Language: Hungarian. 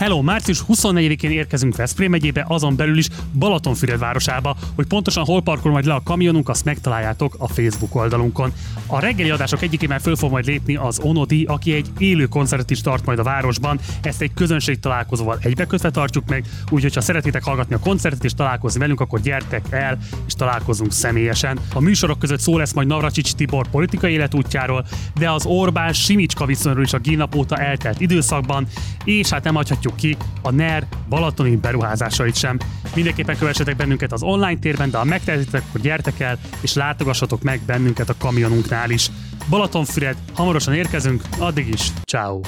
Hello, március 24-én érkezünk Veszprém megyébe, azon belül is Balatonfüred városába. Hogy pontosan hol parkol majd le a kamionunk, azt megtaláljátok a Facebook oldalunkon. A reggeli adások egyikében föl fog majd lépni az Onodi, aki egy élő koncertet is tart majd a városban. Ezt egy közönség találkozóval egybekötve tartjuk meg, úgyhogy ha szeretitek hallgatni a koncertet és találkozni velünk, akkor gyertek el és találkozunk személyesen. A műsorok között szó lesz majd Navracsics Tibor politikai életútjáról, de az Orbán Simicska viszonyról is a Gínap óta eltelt időszakban, és hát nem hagyhatjuk ki a NER balatoni beruházásait sem. Mindenképpen kövessetek bennünket az online térben, de ha megtehetitek, akkor gyertek el, és látogassatok meg bennünket a kamionunknál is. Balatonfüred, hamarosan érkezünk, addig is, ciao.